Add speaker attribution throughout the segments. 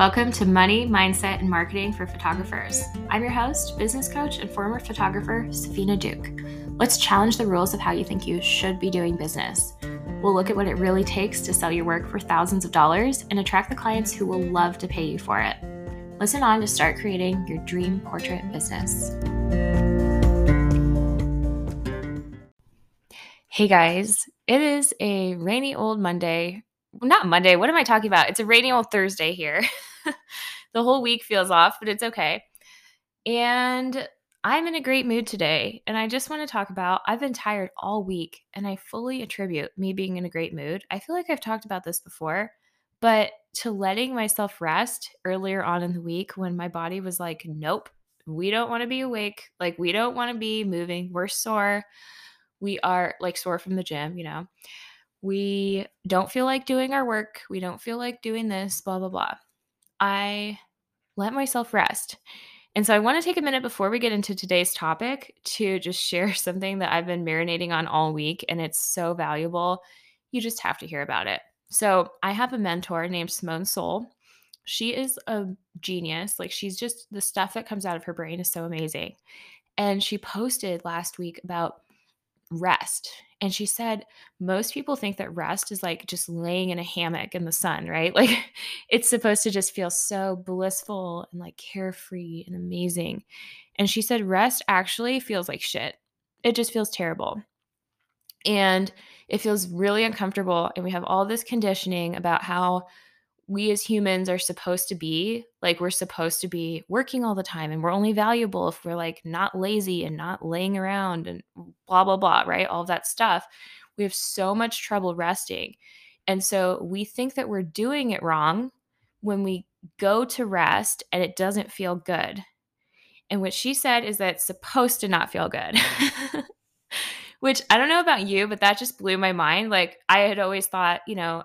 Speaker 1: Welcome to Money, Mindset, and Marketing for Photographers. I'm your host, business coach, and former photographer, Safina Duke. Let's challenge the rules of how you think you should be doing business. We'll look at what it really takes to sell your work for thousands of dollars and attract the clients who will love to pay you for it. Listen on to start creating your dream portrait business. Hey guys, it is a rainy old Monday not Monday. What am I talking about? It's a rainy old Thursday here. the whole week feels off, but it's okay. And I'm in a great mood today. And I just want to talk about I've been tired all week, and I fully attribute me being in a great mood. I feel like I've talked about this before, but to letting myself rest earlier on in the week when my body was like, nope, we don't want to be awake. Like, we don't want to be moving. We're sore. We are like sore from the gym, you know we don't feel like doing our work. We don't feel like doing this, blah, blah, blah. I let myself rest. And so I want to take a minute before we get into today's topic to just share something that I've been marinating on all week, and it's so valuable. You just have to hear about it. So I have a mentor named Simone Seol. She is a genius. Like she's just the stuff that comes out of her brain is so amazing. And she posted last week about rest. And she said, most people think that rest is like just laying in a hammock in the sun, right? Like it's supposed to just feel so blissful and like carefree and amazing. And she said, rest actually feels like shit. It just feels terrible. And it feels really uncomfortable. And we have all this conditioning about how we as humans are supposed to be like we're supposed to be working all the time and we're only valuable if we're like not lazy and not laying around and blah blah blah right all that stuff. We have so much trouble resting and so we think that we're doing it wrong when we go to rest and it doesn't feel good. And what she said is that it's supposed to not feel good. Which i don't know about you but that just blew my mind like i had always thought you know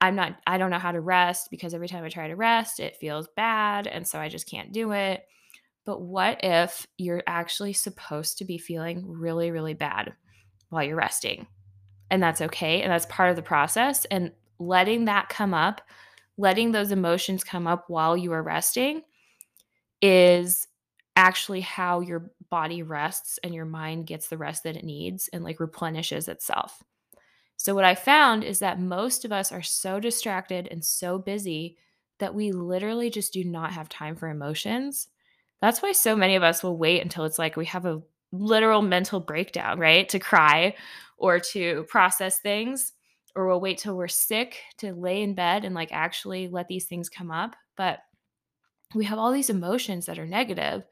Speaker 1: I'm not, I don't know how to rest because every time I try to rest, it feels bad. And so I just can't do it. But what if you're actually supposed to be feeling really, really bad while you're resting? And that's okay. And that's part of the process. And letting that come up, letting those emotions come up while you are resting is actually how your body rests and your mind gets the rest that it needs and like replenishes itself. So, what I found is that most of us are so distracted and so busy that we literally just do not have time for emotions. That's why so many of us will wait until it's like we have a literal mental breakdown, right? To cry or to process things, or we'll wait till we're sick to lay in bed and like actually let these things come up. But we have all these emotions that are negative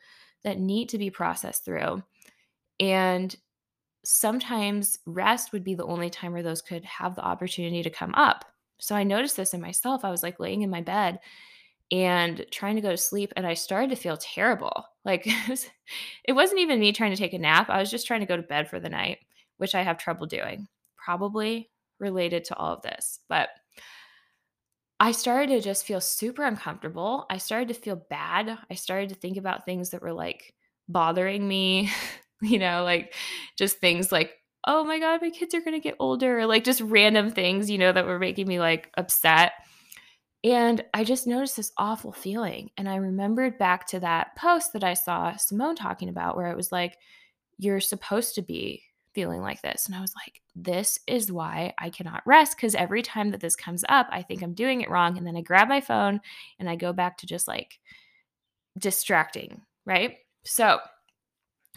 Speaker 1: that need to be processed through. And sometimes rest would be the only time where those could have the opportunity to come up. So I noticed this in myself. I was like laying in my bed and trying to go to sleep and I started to feel terrible. Like it, was, not even me trying to take a nap. I was just trying to go to bed for the night, which I have trouble doing. Probably related to all of this. But I started to just feel super uncomfortable. I started to feel bad. I started to think about things that were like bothering me, you know, like just things like, oh my God, my kids are going to get older, or like just random things, you know, that were making me like upset. And I just noticed this awful feeling. And I remembered back to that post that I saw Simone talking about, where it was like, you're supposed to be feeling like this. And I was like, this is why I cannot rest. Cause every time that this comes up, I think I'm doing it wrong. And then I grab my phone and I go back to just like distracting. Right. So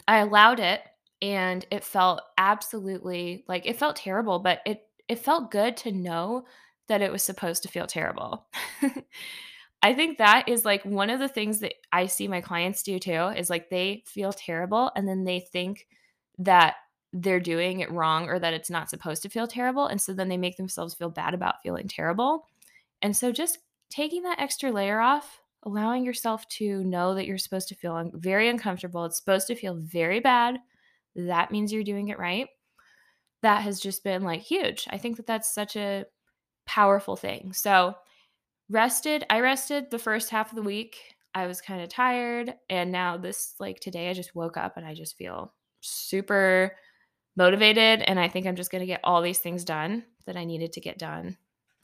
Speaker 1: I allowed it and it felt absolutely like it felt terrible, but it it felt good to know that it was supposed to feel terrible. I think that is like one of the things that I see my clients do too is like they feel terrible and then they think that they're doing it wrong or that it's not supposed to feel terrible and so then they make themselves feel bad about feeling terrible. And so just taking that extra layer off allowing yourself to know that you're supposed to feel very uncomfortable. It's supposed to feel very bad. That means you're doing it right. That has just been like huge. I think that that's such a powerful thing. So, rested, I rested the first half of the week. I was kind of tired. And now, this, like today, I just woke up and I just feel super motivated. And I think I'm just going to get all these things done that I needed to get done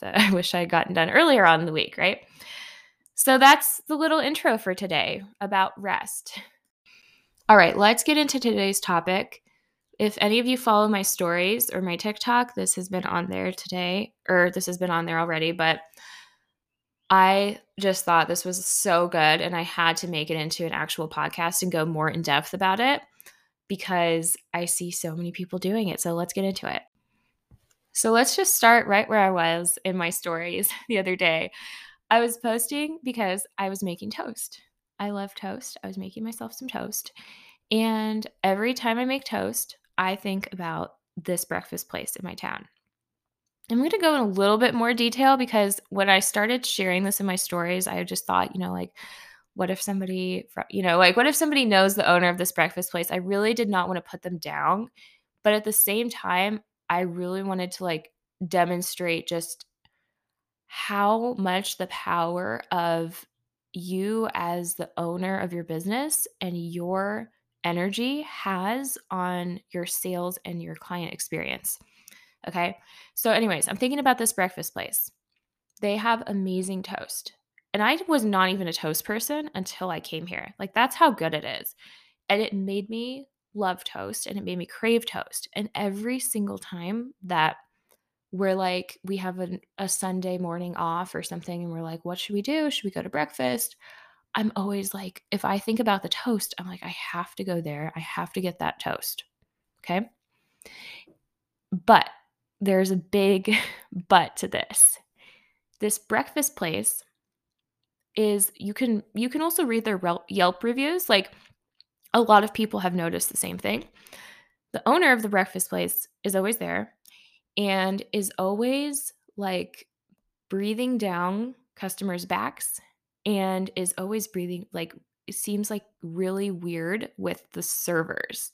Speaker 1: that I wish I had gotten done earlier on in the week, right? So that's the little intro for today about rest. All right, let's get into today's topic. If any of you follow my stories or my TikTok, this has been on there today, or this has been on there already, but I just thought this was so good and I had to make it into an actual podcast and go more in depth about it because I see so many people doing it. So let's get into it. So let's just start right where I was in my stories the other day. I was posting because I was making toast. I love toast. I was making myself some toast. And every time I make toast, I think about this breakfast place in my town. I'm going to go in a little bit more detail because when I started sharing this in my stories, I just thought, you know, like, what if somebody, you know, like, what if somebody knows the owner of this breakfast place? I really did not want to put them down. But at the same time, I really wanted to like demonstrate just how much the power of you as the owner of your business and your energy has on your sales and your client experience. Okay. So, anyways, I'm thinking about this breakfast place. They have amazing toast. And I was not even a toast person until I came here. Like, that's how good it is. And it made me love toast and it made me crave toast. And every single time that we're like, we have a, a Sunday morning off or something, and we're like, what should we do? Should we go to breakfast? I'm always like, if I think about the toast, I'm like, I have to go there. I have to get that toast. Okay. But there's a big but to this. This breakfast place is you can you can also read their Yelp reviews. Like a lot of people have noticed the same thing. The owner of the breakfast place is always there and is always like breathing down customers' backs and is always breathing like it seems like really weird with the servers.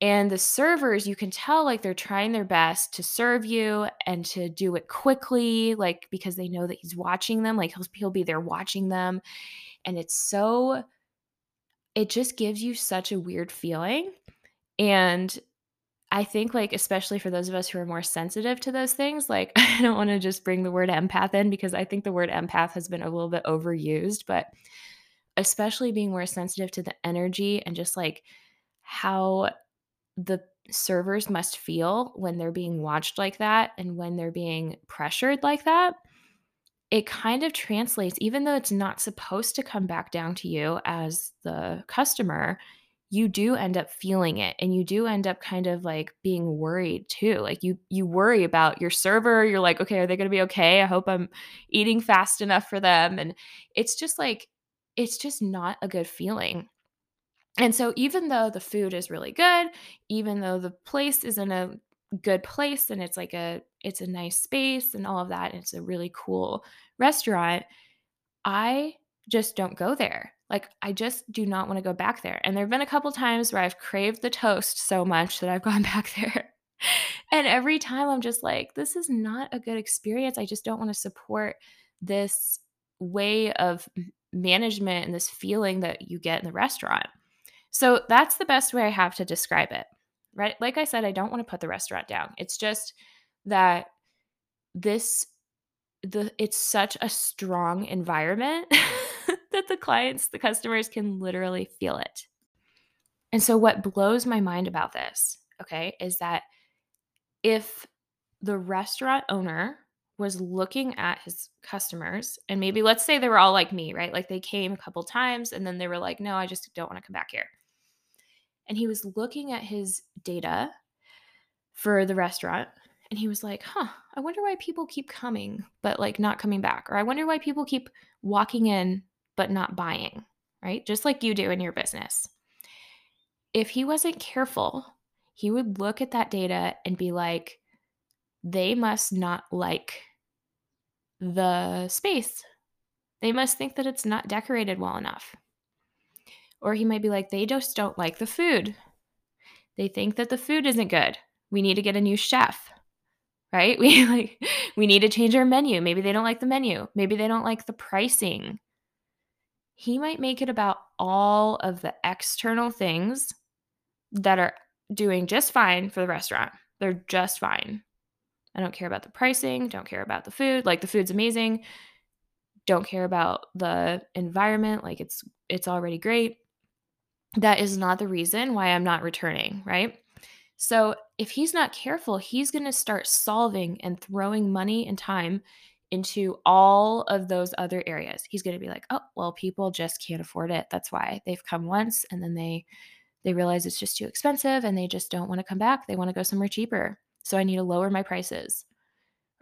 Speaker 1: And the servers, you can tell like they're trying their best to serve you and to do it quickly, like because they know that he's watching them, like he'll, he'll be there watching them. And it's so, it just gives you such a weird feeling. And I think like especially for those of us who are more sensitive to those things, like I don't want to just bring the word empath in because I think the word empath has been a little bit overused, but especially being more sensitive to the energy and just like how the servers must feel when they're being watched like that and when they're being pressured like that it kind of translates even though it's not supposed to come back down to you as the customer you do end up feeling it and you do end up kind of like being worried too like you you worry about your server you're like okay are they going to be okay? I hope i'm eating fast enough for them and it's just like it's just not a good feeling. And so even though the food is really good even though the place is in a good place and it's like a it's a nice space and all of that and it's a really cool restaurant i just don't go there like, I just do not want to go back there. And there have been a couple times where I've craved the toast so much that I've gone back there. and every time I'm just like, this is not a good experience. I just don't want to support this way of management and this feeling that you get in the restaurant. So that's the best way I have to describe it. Right? Like I said, I don't want to put the restaurant down. It's just that this the it's such a strong environment that the clients, the customers can literally feel it. And so, what blows my mind about this, okay, is that if the restaurant owner was looking at his customers, and maybe let's say they were all like me, right? Like they came a couple times and then they were like, no, I just don't want to come back here. And he was looking at his data for the restaurant and he was like, huh, I wonder why people keep coming, but like not coming back. Or I wonder why people keep walking in but not buying, right? Just like you do in your business. If he wasn't careful, he would look at that data and be like, they must not like the space. They must think that it's not decorated well enough. Or he might be like, they just don't like the food. They think that the food isn't good. We need to get a new chef. Right? We like we need to change our menu. Maybe they don't like the menu. Maybe they don't like the pricing he might make it about all of the external things that are doing just fine for the restaurant. They're just fine. I don't care about the pricing, don't care about the food. Like the food's amazing. don't care about the environment, like it's it's already great. That is not the reason why I'm not returning, right? So, if he's not careful, he's going to start solving and throwing money and time into all of those other areas. He's going to be like, "Oh, well, people just can't afford it. That's why they've come once and then they they realize it's just too expensive and they just don't want to come back. They want to go somewhere cheaper. So I need to lower my prices."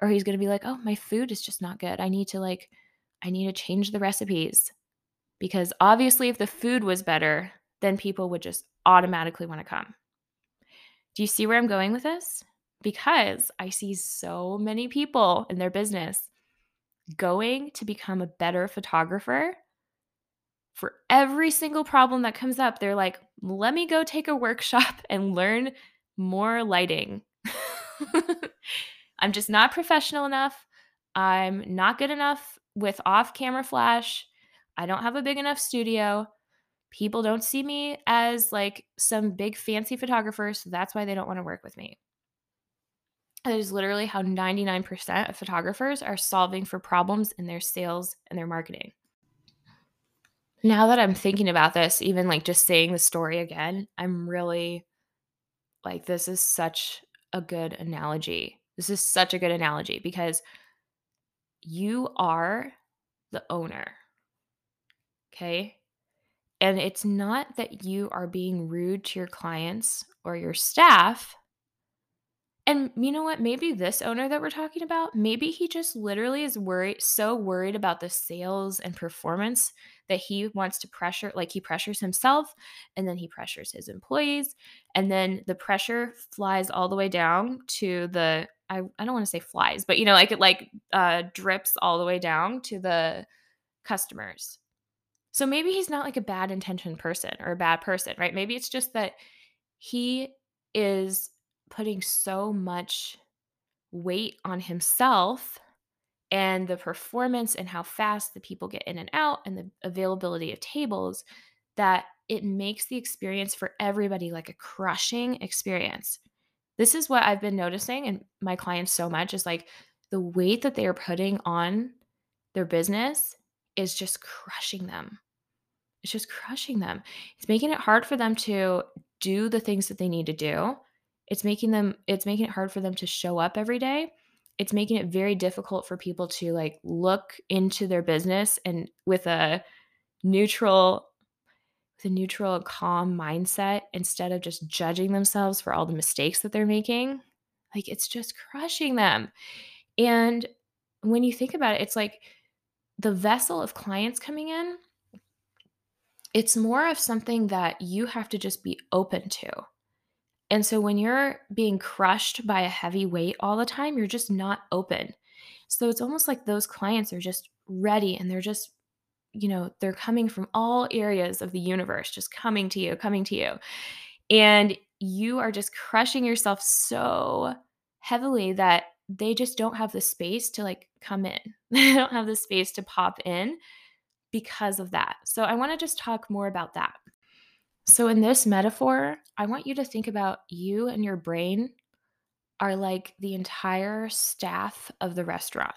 Speaker 1: Or he's going to be like, "Oh, my food is just not good. I need to like I need to change the recipes." Because obviously if the food was better, then people would just automatically want to come. Do you see where I'm going with this? Because I see so many people in their business going to become a better photographer. For every single problem that comes up, they're like, let me go take a workshop and learn more lighting. I'm just not professional enough. I'm not good enough with off camera flash. I don't have a big enough studio people don't see me as like some big fancy photographer, so that's why they don't want to work with me. That is literally how 99% of photographers are solving for problems in their sales and their marketing. Now that I'm thinking about this, even like just saying the story again, I'm really like, this is such a good analogy. This is such a good analogy because you are the owner. Okay. And it's not that you are being rude to your clients or your staff. And you know what? Maybe this owner that we're talking about, maybe he just literally is worried, so worried about the sales and performance that he wants to pressure, like he pressures himself and then he pressures his employees. And then the pressure flies all the way down to the, I, I don't want to say flies, but you know, like it like uh, drips all the way down to the customers so maybe he's not like a bad intentioned person or a bad person, right? Maybe it's just that he is putting so much weight on himself and the performance and how fast the people get in and out and the availability of tables that it makes the experience for everybody like a crushing experience. This is what I've been noticing and my clients so much is like the weight that they are putting on their business is just crushing them. It's just crushing them. It's making it hard for them to do the things that they need to do. It's making them it's making it hard for them to show up every day. It's making it very difficult for people to like look into their business and with a neutral with a neutral calm mindset instead of just judging themselves for all the mistakes that they're making. Like it's just crushing them. And when you think about it, it's like the vessel of clients coming in, it's more of something that you have to just be open to. And so when you're being crushed by a heavy weight all the time, you're just not open. So it's almost like those clients are just ready and they're just, you know, they're coming from all areas of the universe, just coming to you, coming to you. And you are just crushing yourself so heavily that they just don't have the space to like come in. they don't have the space to pop in because of that. So I want to just talk more about that. So, in this metaphor, I want you to think about you and your brain are like the entire staff of the restaurant.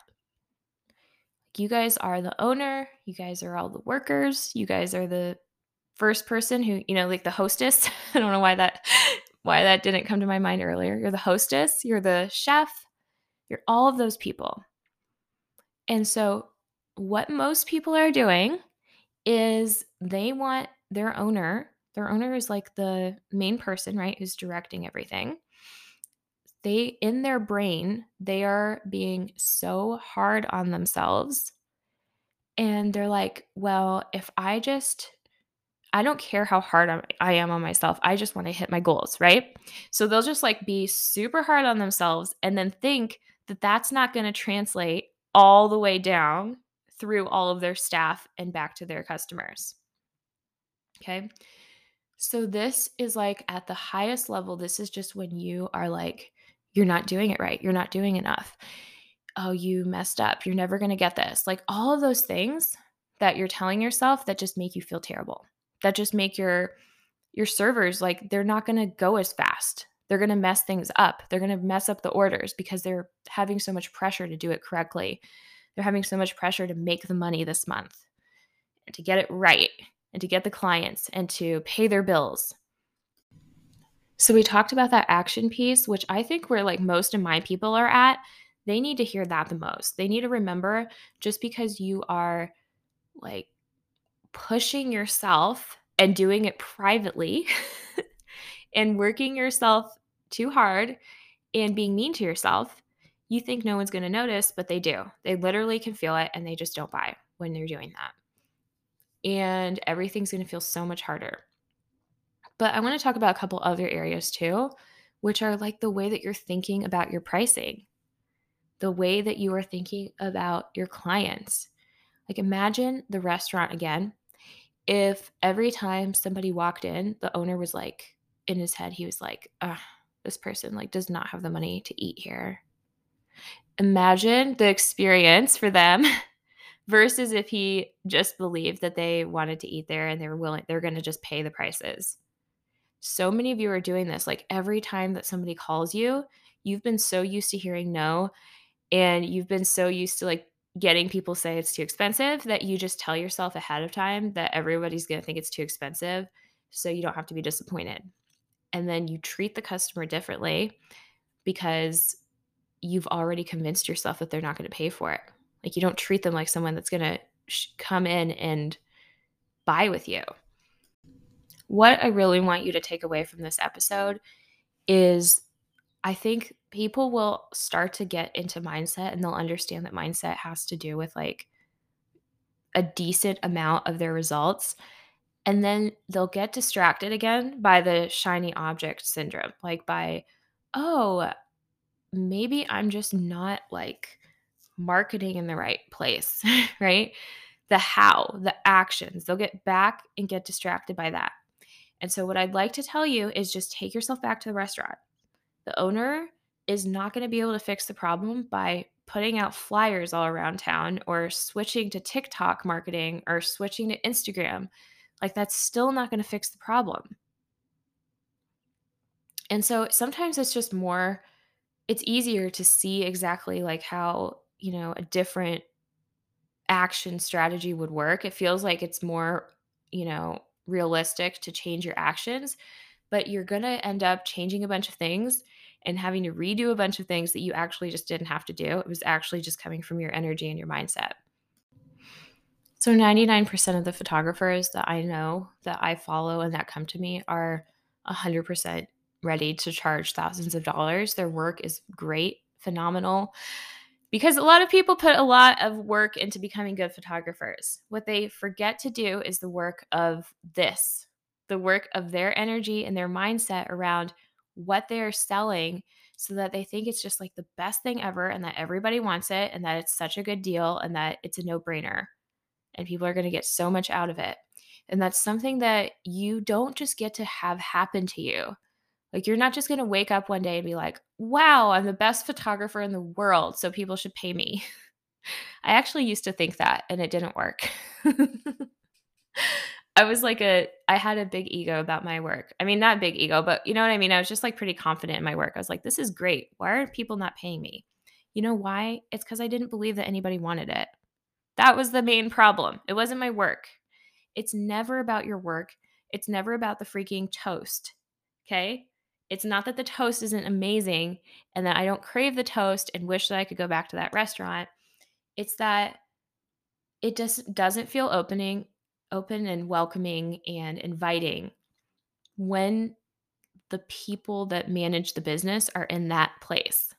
Speaker 1: You guys are the owner, you guys are all the workers, you guys are the first person who, you know, like the hostess. I don't know why that why that didn't come to my mind earlier. You're the hostess, you're the chef, you're all of those people. And so what most people are doing is they want their owner, their owner is like the main person, right, who's directing everything. They, in their brain, they are being so hard on themselves. And they're like, well, if I just, I don't care how hard I am on myself. I just want to hit my goals, right? So they'll just like be super hard on themselves and then think that that's not going to translate all the way down through all of their staff and back to their customers. Okay. So, this is like at the highest level, this is just when you are like, you're not doing it right. You're not doing enough. Oh, you messed up. You're never going to get this. Like all of those things that you're telling yourself that just make you feel terrible. That just make your your servers like they're not going to go as fast. They're going to mess things up. They're going to mess up the orders because they're having so much pressure to do it correctly They're having so much pressure to make the money this month and to get it right and to get the clients and to pay their bills. So we talked about that action piece, which I think where like most of my people are at, they need to hear that the most. They need to remember just because you are like pushing yourself and doing it privately and working yourself too hard and being mean to yourself, you think no one's going to notice, but they do. They literally can feel it and they just don't buy when they're doing that. And everything's going to feel so much harder. But I want to talk about a couple other areas too, which are like the way that you're thinking about your pricing, the way that you are thinking about your clients. Like imagine the restaurant again. If every time somebody walked in, the owner was like, in his head, he was like, uh, this person like does not have the money to eat here. Imagine the experience for them versus if he just believed that they wanted to eat there and they were willing, they're going to just pay the prices so many of you are doing this. Like every time that somebody calls you, you've been so used to hearing no, and you've been so used to like getting people say it's too expensive that you just tell yourself ahead of time that everybody's going to think it's too expensive. So you don't have to be disappointed. And then you treat the customer differently because you've already convinced yourself that they're not going to pay for it. Like you don't treat them like someone that's going to sh- come in and buy with you what I really want you to take away from this episode is I think people will start to get into mindset and they'll understand that mindset has to do with like a decent amount of their results. And then they'll get distracted again by the shiny object syndrome, like by, oh, maybe I'm just not like marketing in the right place, right? The how, the actions, they'll get back and get distracted by that. And so, what I'd like to tell you is just take yourself back to the restaurant. The owner is not going to be able to fix the problem by putting out flyers all around town or switching to TikTok marketing or switching to Instagram. Like, that's still not going to fix the problem. And so, sometimes it's just more, it's easier to see exactly like how, you know, a different action strategy would work. It feels like it's more, you know, realistic to change your actions, but you're going to end up changing a bunch of things and having to redo a bunch of things that you actually just didn't have to do. It was actually just coming from your energy and your mindset. So 99% of the photographers that I know that I follow and that come to me are 100% ready to charge thousands of dollars. Their work is great, phenomenal because a lot of people put a lot of work into becoming good photographers. What they forget to do is the work of this, the work of their energy and their mindset around what they're selling so that they think it's just like the best thing ever and that everybody wants it and that it's such a good deal and that it's a no brainer and people are going to get so much out of it. And that's something that you don't just get to have happen to you. Like, you're not just going to wake up one day and be like, wow, I'm the best photographer in the world, so people should pay me. I actually used to think that, and it didn't work. I was like a, I had a big ego about my work. I mean, not big ego, but you know what I mean? I was just like pretty confident in my work. I was like, this is great. Why are people not paying me? You know why? It's because I didn't believe that anybody wanted it. That was the main problem. It wasn't my work. It's never about your work. It's never about the freaking toast. Okay. It's not that the toast isn't amazing and that I don't crave the toast and wish that I could go back to that restaurant. It's that it just doesn't feel opening, open and welcoming and inviting when the people that manage the business are in that place.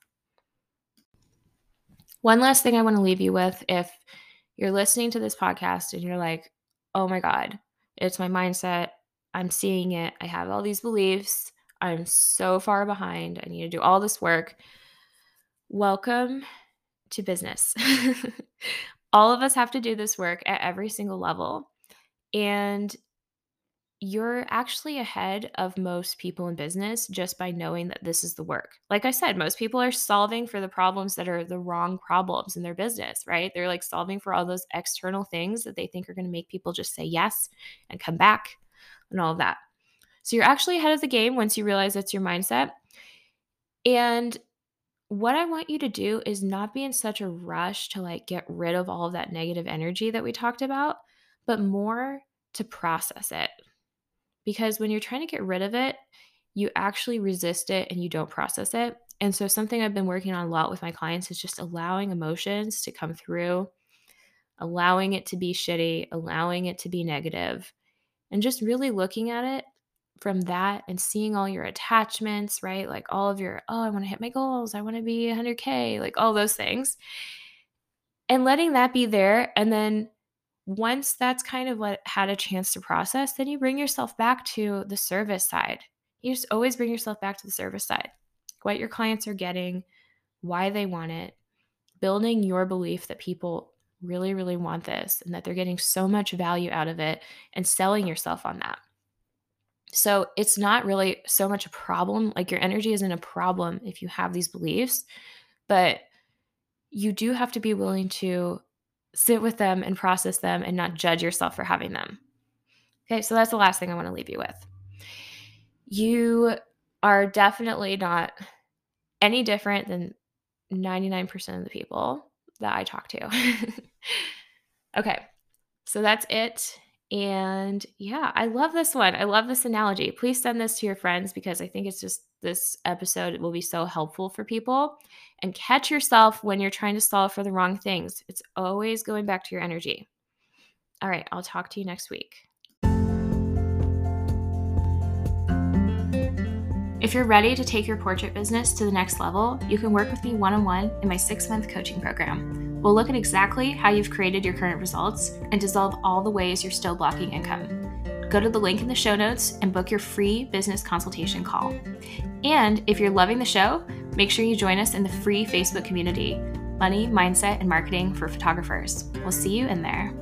Speaker 1: One last thing I want to leave you with if you're listening to this podcast and you're like, oh my God, it's my mindset. I'm seeing it. I have all these beliefs. I'm so far behind. I need to do all this work. Welcome to business. all of us have to do this work at every single level. And you're actually ahead of most people in business just by knowing that this is the work. Like I said, most people are solving for the problems that are the wrong problems in their business, right? They're like solving for all those external things that they think are going to make people just say yes and come back and all of that. So you're actually ahead of the game once you realize it's your mindset. And what I want you to do is not be in such a rush to like get rid of all of that negative energy that we talked about, but more to process it. Because when you're trying to get rid of it, you actually resist it and you don't process it. And so, something I've been working on a lot with my clients is just allowing emotions to come through, allowing it to be shitty, allowing it to be negative, and just really looking at it from that and seeing all your attachments, right? Like all of your, oh, I want to hit my goals, I want to be 100K, like all those things. And letting that be there. And then once that's kind of what had a chance to process, then you bring yourself back to the service side. You just always bring yourself back to the service side. What your clients are getting, why they want it, building your belief that people really, really want this and that they're getting so much value out of it and selling yourself on that. So it's not really so much a problem. Like your energy isn't a problem if you have these beliefs, but you do have to be willing to sit with them and process them and not judge yourself for having them. Okay, so that's the last thing I want to leave you with. You are definitely not any different than 99% of the people that I talk to. okay, so that's it. And yeah, I love this one. I love this analogy. Please send this to your friends because I think it's just this episode will be so helpful for people. And catch yourself when you're trying to solve for the wrong things. It's always going back to your energy. All right, I'll talk to you next week. If you're ready to take your portrait business to the next level, you can work with me one on one in my six month coaching program. We'll look at exactly how you've created your current results and dissolve all the ways you're still blocking income. Go to the link in the show notes and book your free business consultation call. And if you're loving the show, make sure you join us in the free Facebook community Money, Mindset, and Marketing for Photographers. We'll see you in there.